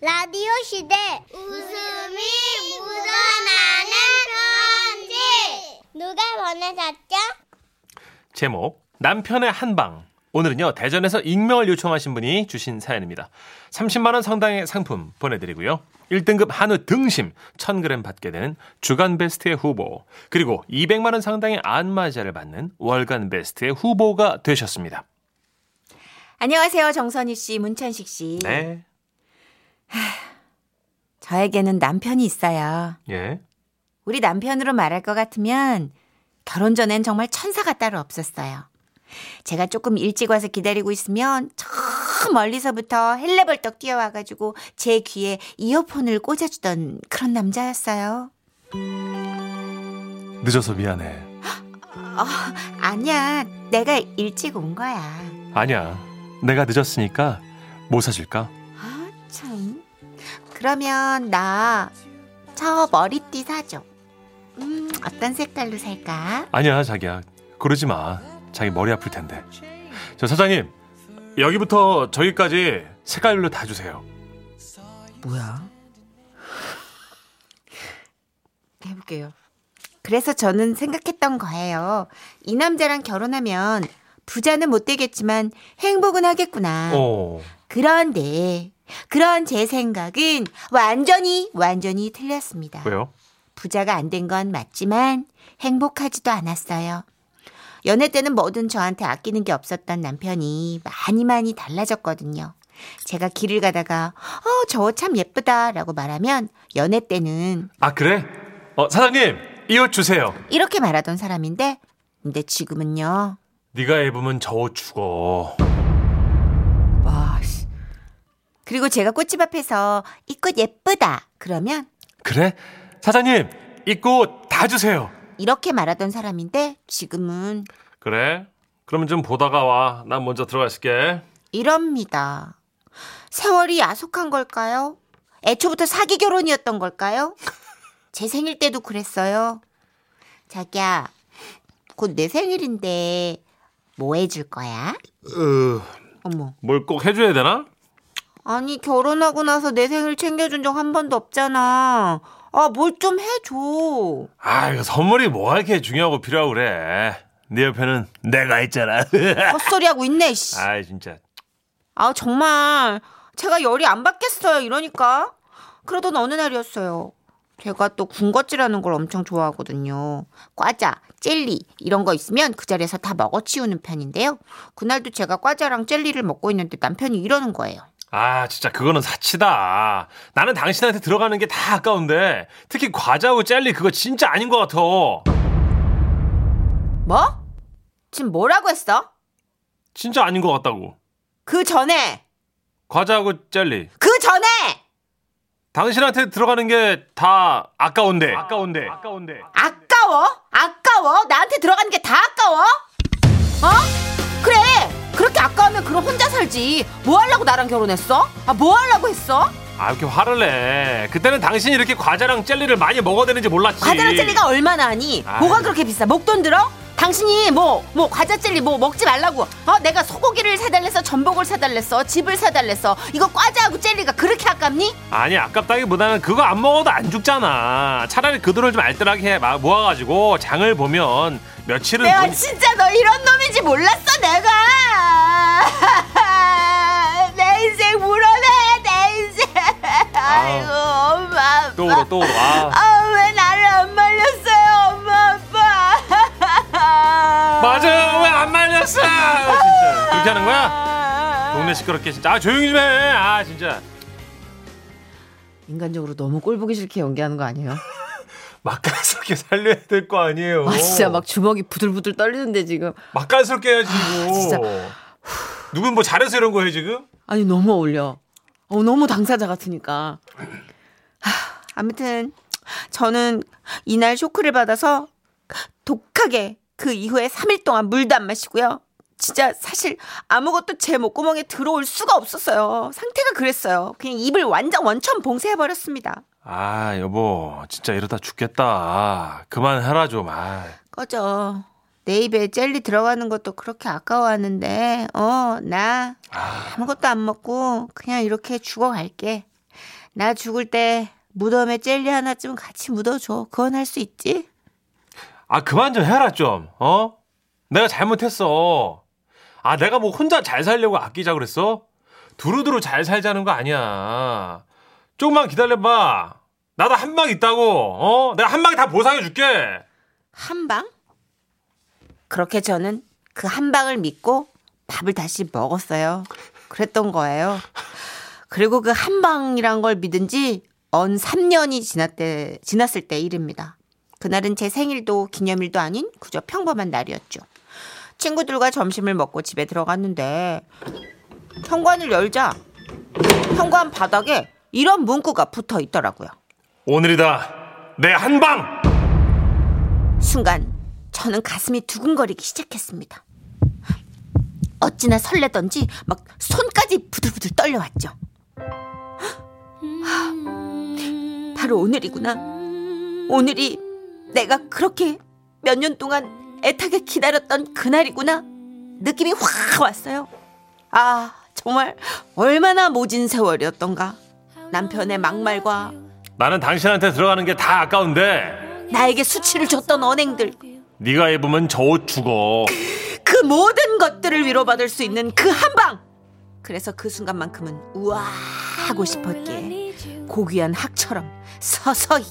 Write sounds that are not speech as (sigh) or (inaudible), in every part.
라디오 시대. 웃음이 묻어나는 편지. 누가 보내셨죠? 제목 남편의 한방. 오늘은요 대전에서 익명을 요청하신 분이 주신 사연입니다. 30만원 상당의 상품 보내드리고요. 1등급 한우 등심 1000g 받게 되는 주간 베스트의 후보 그리고 200만원 상당의 안마자를 받는 월간 베스트의 후보가 되셨습니다. 안녕하세요, 정선희 씨, 문천식 씨. 네 (sighs) 저에게는 남편이 있어요. 예. 우리 남편으로 말할 것 같으면 결혼 전엔 정말 천사가 따로 없었어요. 제가 조금 일찍 와서 기다리고 있으면 저 멀리서부터 헬레벌떡 뛰어와가지고 제 귀에 이어폰을 꽂아주던 그런 남자였어요. 늦어서 미안해 어, 아니야, 내가 일찍 온 거야. 아니야 내가 늦었으니까 뭐 사줄까? 아, 참. 그러면 나 저 머리띠 사줘. 음, 어떤 색깔로 살까? 아니야 자기야 그러지 마 자기 머리 아플 텐데 저 사장님 여기부터 저기까지 색깔별로 다 주세요 뭐야? 해볼게요. 그래서 저는 생각했던 거예요. 이 남자랑 결혼하면 부자는 못 되겠지만 행복은 하겠구나. 어. 그런데 그런 제 생각은 완전히 완전히 틀렸습니다. 왜요? 부자가 안 된 건 맞지만 행복하지도 않았어요. 연애 때는 뭐든 저한테 아끼는 게 없었던 남편이 많이 많이 달라졌거든요. 제가 길을 가다가 어, 저옷참 예쁘다라고 말하면 연애 때는 아 그래? 어 사장님 이 옷 주세요 이렇게 말하던 사람인데 근데 지금은요. 네가 입으면 저 옷 죽어 와. 씨. 그리고 제가 꽃집 앞에서 이 꽃 예쁘다 그러면 그래? 사장님 이 꽃 다 주세요 이렇게 말하던 사람인데 지금은 그래? 그러면 좀 보다가 와 난 먼저 들어가 있을게 이럽니다. 세월이 야속한 걸까요? 애초부터 사기 결혼이었던 걸까요? (laughs) 제 생일 때도 그랬어요. 자기야, 곧 내 생일인데 뭐 해줄 거야? 어머. 뭘 꼭 해줘야 되나? 아니, 결혼하고 나서 내 생일 챙겨준 적 한 번도 없잖아. 아, 뭘 좀 해줘. 아 이거 선물이 뭐가 이렇게 중요하고 필요하고 그래 네 옆에는 내가 있잖아 (laughs) 헛소리하고 있네, 씨. 아이 진짜 아, 정말. 제가 열이 안 받겠어요, 이러니까. 그러던 어느 날이었어요. 제가 또 군것질하는 걸 엄청 좋아하거든요. 과자, 젤리, 이런 거 있으면 그 자리에서 다 먹어치우는 편인데요. 그날도 제가 과자랑 젤리를 먹고 있는데 남편이 이러는 거예요. 아, 진짜 그거는 사치다. 나는 당신한테 들어가는 게 다 아까운데 특히 과자하고 젤리 그거 진짜 아닌 것 같아. 뭐? 지금 뭐라고 했어? 진짜 아닌 것 같다고. 그 전에! 과자하고 젤리. 그 전에! 당신한테 들어가는 게 다 아까운데. 아까운데. 아까운데. 아까워? 아까워? 나한테 들어가는 게 다 아까워? 어? 그렇게 아까우면 그럼 혼자 살지. 뭐 하려고 나랑 결혼했어? 아, 뭐 하려고 했어? 아, 이렇게 화를 내. 그때는 당신이 이렇게 과자랑 젤리를 많이 먹어야 되는지 몰랐지. 과자랑 젤리가 얼마나 하니? 뭐가 그렇게 비싸? 목돈 들어? 당신이 뭐, 뭐, 과자 젤리 뭐 먹지 말라고. 어, 내가 소고기를 사달랬어, 전복을 사달랬어, 집을 사달랬어. 이거 과자하고 젤리가 그렇게 아깝니? 아니, 아깝다기보다는 그거 안 먹어도 안 죽잖아. 차라리 그 돈을 좀 알뜰하게 해. 막 모아가지고 장을 보면 며칠은 내가 돈이- 진짜 너 이런 놈인지 몰랐어, 내가. (laughs) 내 인생 물어내. 아이고, 엄마, 아빠. 또 울어, 또 울어. 아. 아, 왜 나를 안 말렸어요, 엄마, 아빠. 맞아, 왜안 말렸어? (laughs) 진짜. 그렇게 하는 거야? 동네 시끄럽게 진짜. 아, 조용히 좀 해. 아, 진짜. 인간적으로 너무 꼴 보기 싫게 연기하는 거 아니에요? (laughs) 맛깔스럽게 살려야 될 거 아니에요. 아 진짜 막 주먹이 부들부들 떨리는데 지금 맛깔스럽게 해야지, 이거. 진짜. 누군 뭐 잘해서 이런 거예요, 지금? 아니 너무 어울려. 어 너무 당사자 같으니까. 아무튼 저는 이날 쇼크를 받아서 독하게 그 이후에 3일 동안 물도 안 마시고요. 진짜 사실 아무것도 제 목구멍에 들어올 수가 없었어요. 상태가 그랬어요. 그냥 입을 완전 원천 봉쇄해버렸습니다. 아, 여보, 진짜 이러다 죽겠다. 그만해라, 좀. 아. 꺼져. 내 입에 젤리 들어가는 것도 그렇게 아까워하는데, 어, 나 아무것도 안 먹고 그냥 이렇게 죽어갈게. 나 죽을 때 무덤에 젤리 하나쯤 같이 묻어줘. 그건 할 수 있지? 아, 그만 좀 해라, 좀. 어? 내가 잘못했어. 아, 내가 뭐 혼자 잘 살려고 아끼자 그랬어? 두루두루 잘 살자는 거 아니야. 조금만 기다려봐. 나도 한 방 있다고. 어? 내가 한 방에 다 보상해 줄게. 한 방? 그렇게 저는 그 한 방을 믿고 밥을 다시 먹었어요. 그랬던 거예요. 그리고 그 한 방이란 걸 믿은 지 언 3년이 지났대, 지났을 때 일입니다. 그날은 제 생일도 기념일도 아닌 그저 평범한 날이었죠. 친구들과 점심을 먹고 집에 들어갔는데 현관을 열자 현관 바닥에 이런 문구가 붙어 있더라고요. 오늘이다. 내 한 방! 순간 저는 가슴이 두근거리기 시작했습니다. 어찌나 설레던지 막 손까지 부들부들 떨려왔죠. 하, 바로 오늘이구나. 오늘이 내가 그렇게 몇 년 동안 애타게 기다렸던 그날이구나. 느낌이 확 왔어요. 아, 정말 얼마나 모진 세월이었던가. 남편의 막말과 나는 당신한테 들어가는 게 다 아까운데 나에게 수치를 줬던 언행들, 네가 입으면 저 옷 죽어. 그 모든 것들을 위로받을 수 있는 그 한 방. 그래서 그 순간만큼은 우와 하고 싶었기에 고귀한 학처럼 서서히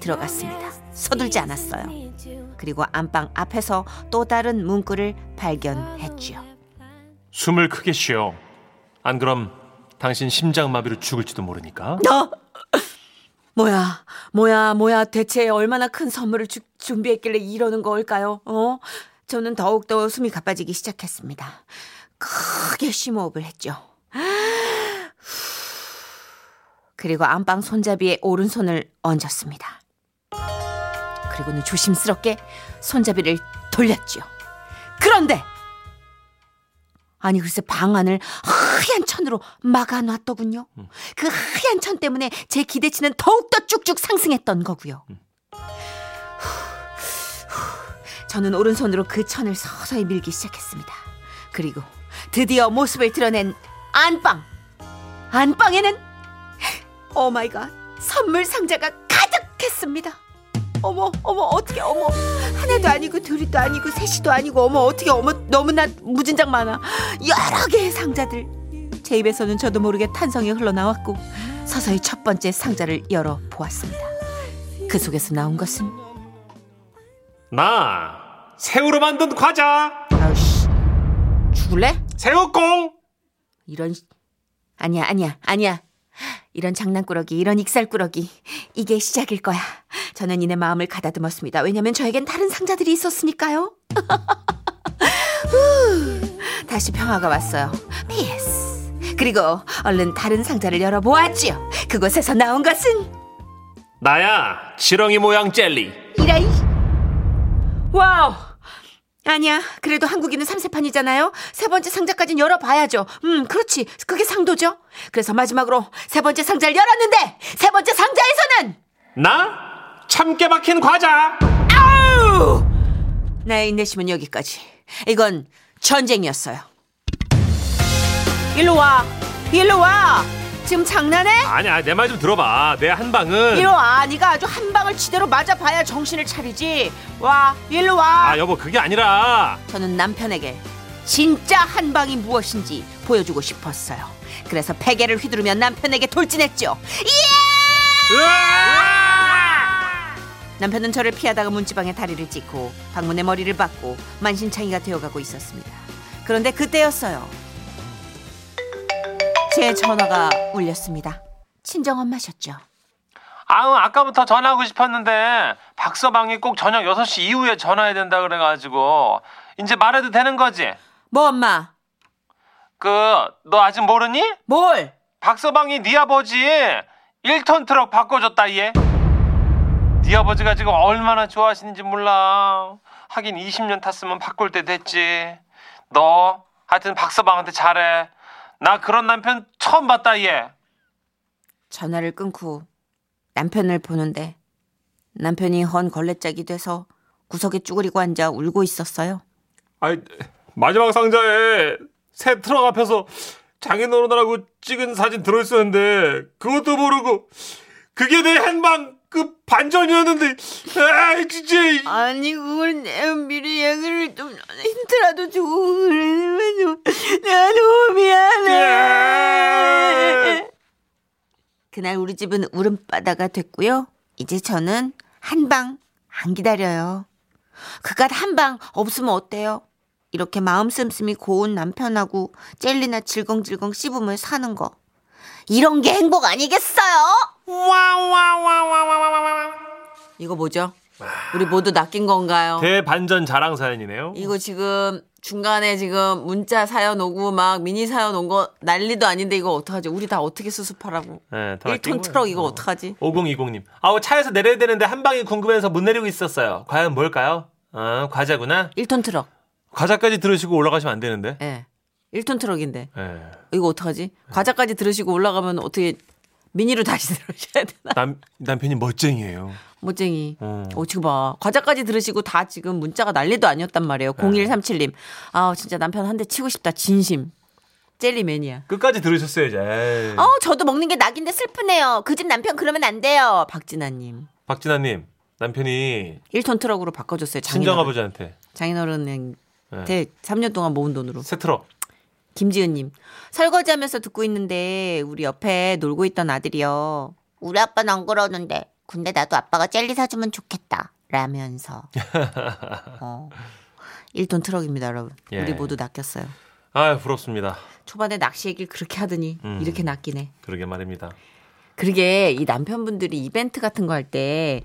들어갔습니다. 서둘지 않았어요. 그리고 안방 앞에서 또 다른 문구를 발견했지요. 숨을 크게 쉬어. 안 그럼 당신 심장마비로 죽을지도 모르니까. 너 뭐야 뭐야 뭐야 대체 얼마나 큰 선물을 주, 준비했길래 이러는 걸까요? 어? 저는 더욱더 숨이 가빠지기 시작했습니다. 크게 심호흡을 했죠. 그리고 안방 손잡이에 오른손을 얹었습니다. 그리고는 조심스럽게 손잡이를 돌렸죠. 그런데 아니 글쎄 방 안을 하얀 천으로 막아놨더군요. 그 하얀 천 때문에 제 기대치는 더욱더 쭉쭉 상승했던 거고요. (sighs) 저는 오른손으로 그 천을 서서히 밀기 시작했습니다. 그리고 드디어 모습을 드러낸 안방. 안방에는 (laughs) Oh my god 선물 상자가 가득했습니다. 어머 어머 어떻게 어머 하나도 아니고 둘이도 아니고 셋이도 아니고 어머 어떻게 어머 너무나 무진장 많아 여러 개의 상자들 제 입에서는 저도 모르게 탄성이 흘러나왔고 서서히 첫 번째 상자를 열어 보았습니다. 그 속에서 나온 것은 나 새우로 만든 과자. 아우씨 죽을래? 새우콩. 이런 시- 아니야 아니야 아니야 이런 장난꾸러기 이런 익살꾸러기 이게 시작일 거야 저는 이내 마음을 가다듬었습니다. 왜냐면 저에겐 다른 상자들이 있었으니까요. 후, (laughs) 다시 평화가 왔어요. Peace. 그리고 얼른 다른 상자를 열어보았지요. 그곳에서 나온 것은? 나야 지렁이 모양 젤리. 이라이. Wow. 아니야 그래도 한국인은 삼세판이잖아요. 세 번째 상자까진 열어봐야죠. 음 그렇지. 그게 상도죠. 그래서 마지막으로 세 번째 상자를 열었는데 세 번째 상자에서는 나 참깨 박힌 과자. 아우 나의 인내심은 여기까지 이건 전쟁이었어요 일로 와 일로 와 지금 장난해? 아니야 내 말 좀 들어봐. 내 한 방은. 일로 와 네가 아주 한 방을 지대로 맞아봐야 정신을 차리지 와 일로 와 아 여보 그게 아니라. 저는 남편에게 진짜 한 방이 무엇인지 보여주고 싶었어요. 그래서 베개를 휘두르며 남편에게 돌진했죠. 으아! 남편은 저를 피하다가 문지방에 다리를 찢고 방문에 머리를 박고 만신창이가 되어가고 있었습니다. 그런데 그때였어요. 제 전화가 울렸습니다. 친정 엄마셨죠. 아우 아까부터 전화하고 싶었는데 박 서방이 꼭 저녁 6시 이후에 전화해야 된다 그래가지고 이제 말해도 되는 거지? 뭐 엄마? 그 너 아직 모르니? 뭘? 박 서방이 네 아버지 1톤 트럭 바꿔줬다 얘. 네 아버지가 지금 얼마나 좋아하시는지 몰라. 하긴 20년 탔으면 바꿀 때 됐지. 너 하여튼 박서방한테 잘해. 나 그런 남편 처음 봤다 얘. 전화를 끊고 남편을 보는데 남편이 헌 걸레짝이 돼서 구석에 쭈그리고 앉아 울고 있었어요. 아이 마지막 상자에 새 트럭 앞에서 장인어른하고 찍은 사진 들어있었는데 그것도 모르고 그게 내 한방 그 반전이었는데 아 진짜 아니 그걸 내 미리 얘기를 좀 힌트라도 주고 그러면 좀 내가 너무 미안해. 그날 우리 집은 울음바다가 됐고요. 이제 저는 한 방 안 기다려요. 그깟 한 방 없으면 어때요? 이렇게 마음 씀씀이 고운 남편하고 젤리나 질겅질겅 씹으며 사는 거. 이런 게 행복 아니겠어요? 이거 뭐죠? 우리 모두 낚인 건가요? 대반전 자랑 사연이네요. 이거 지금 중간에 지금 문자 사연 오고 막 미니 사연 온 거 난리도 아닌데 이거 어떡하지? 우리 다 어떻게 수습하라고? 네, 다 1톤 낚인 트럭. 이거 어. 어떡하지? 5020님. 아우 차에서 내려야 되는데 한 방이 궁금해서 못 내리고 있었어요. 과연 뭘까요? 어, 과자구나. 1톤 트럭. 과자까지 들으시고 올라가시면 안 되는데. 예. 1톤 트럭인데. 예. 이거 어떡하지? 과자까지 들으시고 올라가면 어떻게 미니로 다시 (laughs) 들으셔야 되나? 남 남편이 멋쟁이에요. 멋쟁이. 어. 어, 지금 봐. 과자까지 들으시고 다 지금 문자가 난리도 아니었단 말이에요. 0137님. 아, 진짜 남편 한 대 치고 싶다. 진심. 젤리 매니아. 끝까지 들으셨어야지. 에이. 어, 저도 먹는 게 낙인데 슬프네요. 그 집 남편 그러면 안 돼요. 박진아님. 박진아님 남편이 1 ton 트럭으로 바꿔줬어요. 친정 장인어른. 아버지한테 장인어른한테 네. 3년 동안 모은 돈으로. 새 트럭. 김지은님, 설거지하면서 듣고 있는데 우리 옆에 놀고 있던 아들이요. 우리 아빠는 안 그러는데, 근데 나도 아빠가 젤리 사주면 좋겠다. 라면서. (laughs) 어. 1톤 트럭입니다, 여러분. 예. 우리 모두 낚였어요. 아 부럽습니다. 초반에 낚시 얘기를 그렇게 하더니 음. 이렇게 낚이네. 그러게 말입니다. 그러게 이 남편분들이 이벤트 같은 거 할 때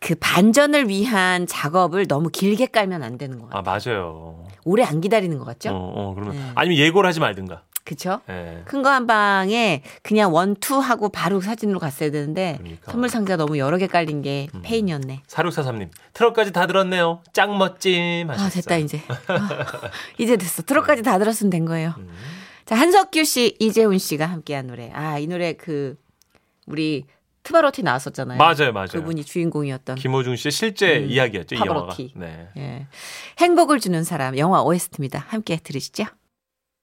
그 반전을 위한 작업을 너무 길게 깔면 안 되는 것 같아요. 아 맞아요. 오래 안 기다리는 것 같죠? 어, 어 그러면 네. 아니면 예고를 하지 말든가. 그쵸? 예. 큰거 한 방에 그냥 원투 하고 바로 사진으로 갔어야 되는데 그러니까. 선물 상자 너무 여러 개 깔린 게 음. 패인이었네. 사육사삼님 트럭까지 다 들었네요. 짱 멋짐 하셨어요. 아 됐다 이제 아, (laughs) 이제 됐어 트럭까지 다 들었으면 된 거예요. 음. 자 한석규 씨, 이재훈 씨가 함께한 노래. 아 이 노래 그 우리 트바로티 나왔었잖아요. 맞아요, 맞아요. 그분이 주인공이었던. 김호중 씨의 실제 음, 이야기였죠, 이 영화가. 파파로티. 네. 예. 행복을 주는 사람 영화 OST입니다. 함께 들으시죠.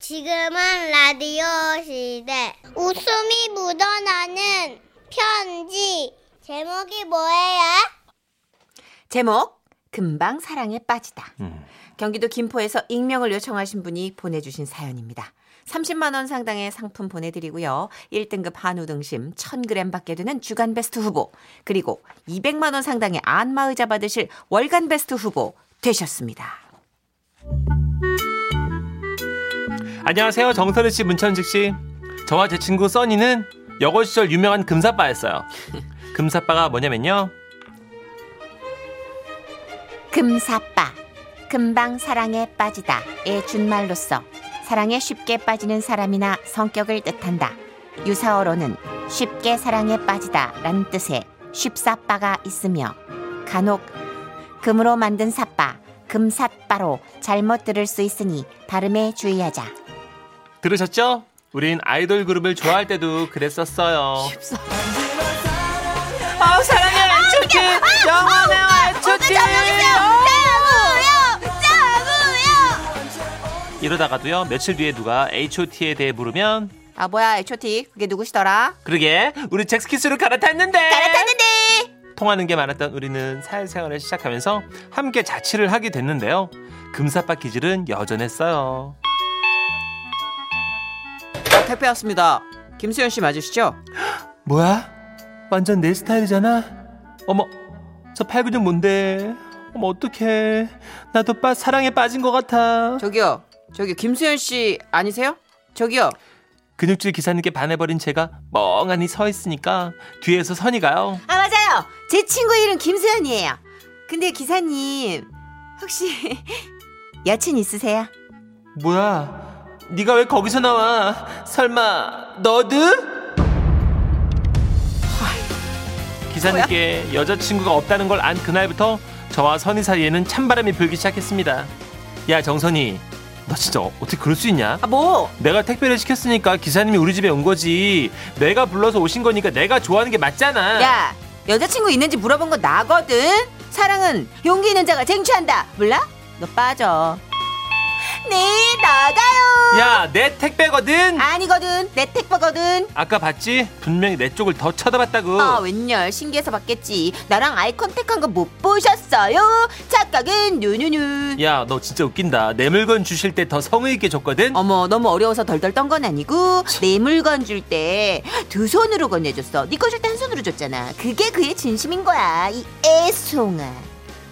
지금은 라디오 시대. 웃음이 묻어나는 편지. 제목이 뭐예요? 제목 금방 사랑에 빠지다. 음. 경기도 김포에서 익명을 요청하신 분이 보내주신 사연입니다. 30만 원 상당의 상품 보내드리고요. 1등급 한우 등심 1000g 받게 되는 주간 베스트 후보 그리고 200만 원 상당의 안마의자 받으실 월간 베스트 후보 되셨습니다. 안녕하세요, 정선우 씨, 문천식 씨. 저와 제 친구 써니는 여고 시절 유명한 금사빠였어요. (laughs) 금사빠가 뭐냐면요. 금사빠 금방 사랑에 빠지다의 준말로서 사랑에 쉽게 빠지는 사람이나 성격을 뜻한다. 유사어로는 쉽게 사랑에 빠지다라는 뜻의 쉽사빠가 있으며 간혹 금으로 만든 사빠 금삿바로 잘못 들을 수 있으니 발음에 주의하자. 들으셨죠? 우린 아이돌 그룹을 좋아할 때도 그랬었어요. 아우 사랑해 애초티 영원해 애초티 이러다가도요, 며칠 뒤에 누가 H.O.T에 대해 물으면, 아 뭐야 H.O.T 그게 누구시더라? 그러게, 우리 잭스키스로 갈아탔는데! 갈아탔는데 통하는 게 많았던 우리는 사회생활을 시작하면서 함께 자취를 하게 됐는데요. 금사빠 기질은 여전했어요. 택배 왔습니다 김수현 씨 맞으시죠? (gasps) 뭐야? 완전 내 스타일이잖아. 어머, 저 팔근육 뭔데? 어머 어떡해. 나도 빠 사랑에 빠진 것 같아. 저기요 저기 김수현 씨 아니세요? 저기요 근육질 기사님께 반해버린 제가 멍하니 서 있으니까 뒤에서 선이가요. 아 맞아요 제 친구 이름 김수현이에요 근데 기사님 혹시 (laughs) 여친 있으세요? 뭐야? 네가 왜 거기서 나와? 설마 너도? 기사님께 여자친구가 없다는 걸 안 그날부터 저와 선희 사이에는 찬바람이 불기 시작했습니다. 야 정선이, 너 진짜 어떻게 그럴 수 있냐? 아 뭐? 내가 택배를 시켰으니까 기사님이 우리 집에 온 거지. 내가 불러서 오신 거니까 내가 좋아하는 게 맞잖아. 야 여자친구 있는지 물어본 건 나거든 사랑은 용기 있는 자가 쟁취한다 몰라? 너 빠져 네, 나가요. 야, 내 택배거든. 아니거든. 내 택배거든. 아까 봤지? 분명히 내 쪽을 더 쳐다봤다고. 아, 웬열 신기해서 봤겠지. 나랑 아이 컨택한 거 못 보셨어요? 착각은 누누누. 야, 너 진짜 웃긴다. 내 물건 주실 때 더 성의 있게 줬거든. 어머 너무 어려워서 덜덜 떤 건 아니고 내 물건 줄 때 두 손으로 건네줬어. 네 거 줄 때 한 손으로 줬잖아. 그게 그의 진심인 거야. 이 애송아.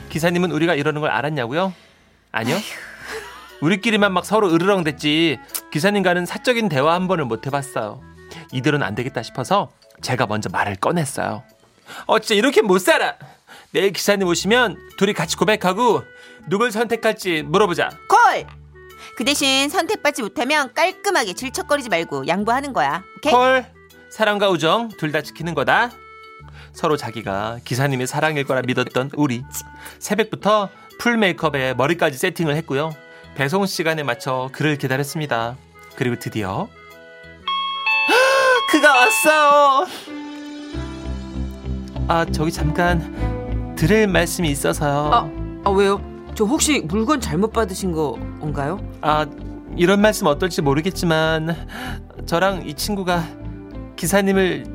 기사님은 우리가 이러는 걸 알았냐고요? 아니요. 우리끼리만 막 서로 으르렁댔지. 기사님과는 사적인 대화 한 번을 못 해봤어요. 이대로는 안 되겠다 싶어서 제가 먼저 말을 꺼냈어요. 어, 진짜 이렇게 못 살아. 내일 기사님 오시면 둘이 같이 고백하고 누굴 선택할지 물어보자. 콜. 그 대신 선택받지 못하면 깔끔하게 질척거리지 말고 양보하는 거야. 오케이? 헐 사랑과 우정 둘 다 지키는 거다 서로 자기가 기사님의 사랑일 거라 믿었던 우리 새벽부터 풀 메이크업에 머리까지 세팅을 했고요 배송 시간에 맞춰 그를 기다렸습니다 그리고 드디어 (gasps) 그가 왔어요 아 저기 잠깐 드릴 말씀이 있어서요 아, 아 왜요? 저 혹시 물건 잘못 받으신 거인가요? 아 이런 말씀 어떨지 모르겠지만 저랑 이 친구가 기사님을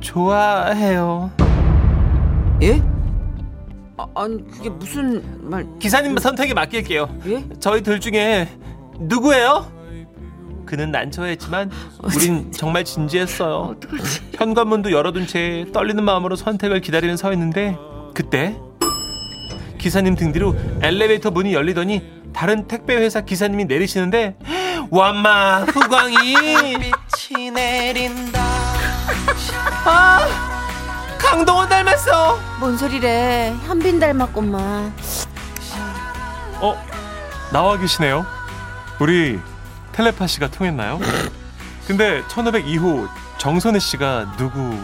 좋아해요. 예? 아, 아니 그게 무슨 말? 기사님 선택에 맡길게요. 예? 저희 둘 중에 누구예요? 그는 난처했지만 (laughs) 우린 정말 진지했어요. 현관문도 열어둔 채 떨리는 마음으로 선택을 기다리는 서였는데 그때 기사님 등 뒤로 엘리베이터 문이 열리더니 다른 택배 회사 기사님이 내리시는데 (gasps) 완마 후광이 (laughs) 아 강동원 닮았어. 뭔 소리래? 현빈 닮았구만. 어 나와 계시네요. 우리 텔레파시가 통했나요? 근데 1502호 정선혜 씨가 누구?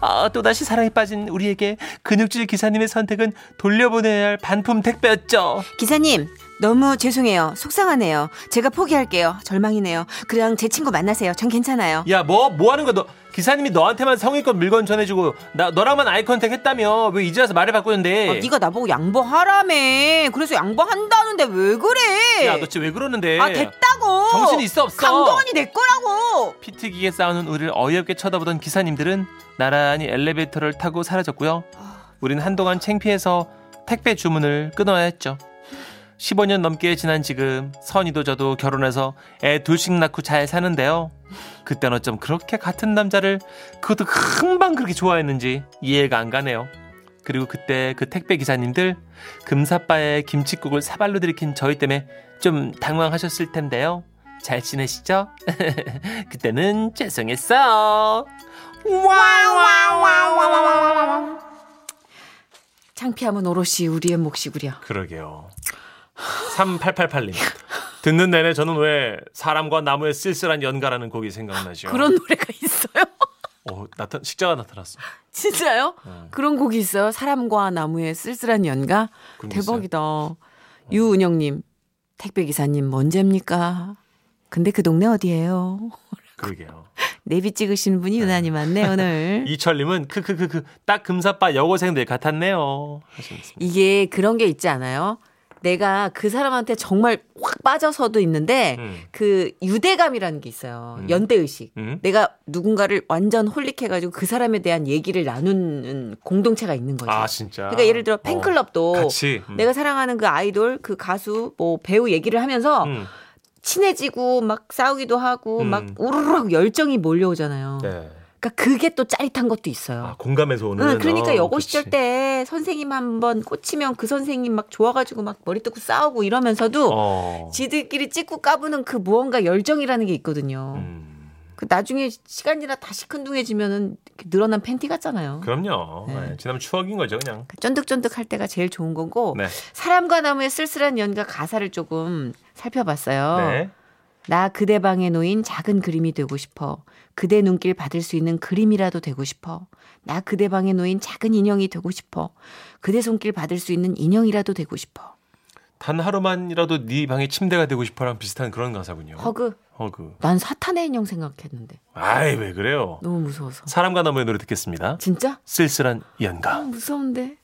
아 또다시 사랑에 빠진 우리에게 근육질 기사님의 선택은 돌려보내야 할 반품 택배였죠. 기사님 너무 죄송해요. 속상하네요. 제가 포기할게요. 절망이네요. 그냥 제 친구 만나세요. 전 괜찮아요. 야 뭐 뭐 하는 거야 너 기사님이 너한테만 성의껏 물건 전해주고 나 너랑만 아이컨택 했다며 왜 이제 와서 말을 바꾸는데? 아, 네가 나보고 양보하라며. 그래서 양보한다는데 왜 그래? 야너 진짜 왜 그러는데? 아 됐다고. 정신이 있어 없어? 강동원이 내 거라고. 피트기에 싸우는 우리를 어이없게 쳐다보던 기사님들은 나란히 엘리베이터를 타고 사라졌고요. 우린 한동안 창피해서 택배 주문을 끊어야 했죠. 15년 넘게 지난 지금 선이도 저도 결혼해서 애 둘씩 낳고 잘 사는데요. 그땐 어쩜 그렇게 같은 남자를 그것도 금방 그렇게 좋아했는지 이해가 안 가네요. 그리고 그때 그 택배 기사님들 금사빠에 김치국을 사발로 들이킨 저희 때문에 좀 당황하셨을 텐데요. 잘 지내시죠? (laughs) 그때는 죄송했어. 창피함은 오롯이 우리의 몫이구려. 그러게요. 3888님. 듣는 내내 저는 왜 사람과 나무의 쓸쓸한 연가라는 곡이 생각나죠. 그런 노래가 있어요? 어, 나타 식자가 나타났어. 진짜요? 어. 그런 곡이 있어요? 사람과 나무의 쓸쓸한 연가? 대박이다. 유은영님, 택배 기사님 뭔죄입니까? 근데 그 동네 어디예요? 그러게요. (laughs) 내비 찍으신 분이 유난히 많네 오늘. (laughs) 이철님은 크크크크 딱 금사빠 여고생들 같았네요. 하시면서. 이게 그런 게 있지 않아요? 내가 그 사람한테 정말 확 빠져서도 있는데 음. 그 유대감이라는 게 있어요. 음. 연대 의식. 음? 내가 누군가를 완전 홀릭해 가지고 그 사람에 대한 얘기를 나누는 공동체가 있는 거죠. 아 진짜. 그러니까 예를 들어 팬클럽도 어, 같이. 음. 내가 사랑하는 그 아이돌, 그 가수, 뭐 배우 얘기를 하면서 음. 친해지고 막 싸우기도 하고 음. 막 우르르 열정이 몰려오잖아요. 네. 그러니까 그게 또 짜릿한 것도 있어요. 아 공감해서 오는. 응, 그러니까 어, 여고 그치. 시절 때 선생님 한 번 꽂히면 그 선생님 막 좋아가지고 막 머리 뜯고 싸우고 이러면서도 어. 지들끼리 찍고 까부는 그 무언가 열정이라는 게 있거든요. 음. 그 나중에 시간이라 다 시 큰둥해지면은 이렇게 늘어난 팬티 같잖아요. 그럼요. 네. 네, 지나면 추억인 거죠, 그냥. 쫀득쫀득할 때가 제일 좋은 거고 네. 사람과 나무의 쓸쓸한 연가 가사를 조금 살펴봤어요. 네. 나 그대 방에 놓인 작은 그림이 되고 싶어. 그대 눈길 받을 수 있는 그림이라도 되고 싶어. 나 그대 방에 놓인 작은 인형이 되고 싶어. 그대 손길 받을 수 있는 인형이라도 되고 싶어. 단 하루만이라도 네 방에 침대가 되고 싶어랑 비슷한 그런 가사군요. Hug. Hug. 난 사탄의 인형 생각했는데 아이 왜 그래요? 너무 무서워서. 사람과 나무의 노래 듣겠습니다. 진짜? 쓸쓸한 아, 연가. 무서운데.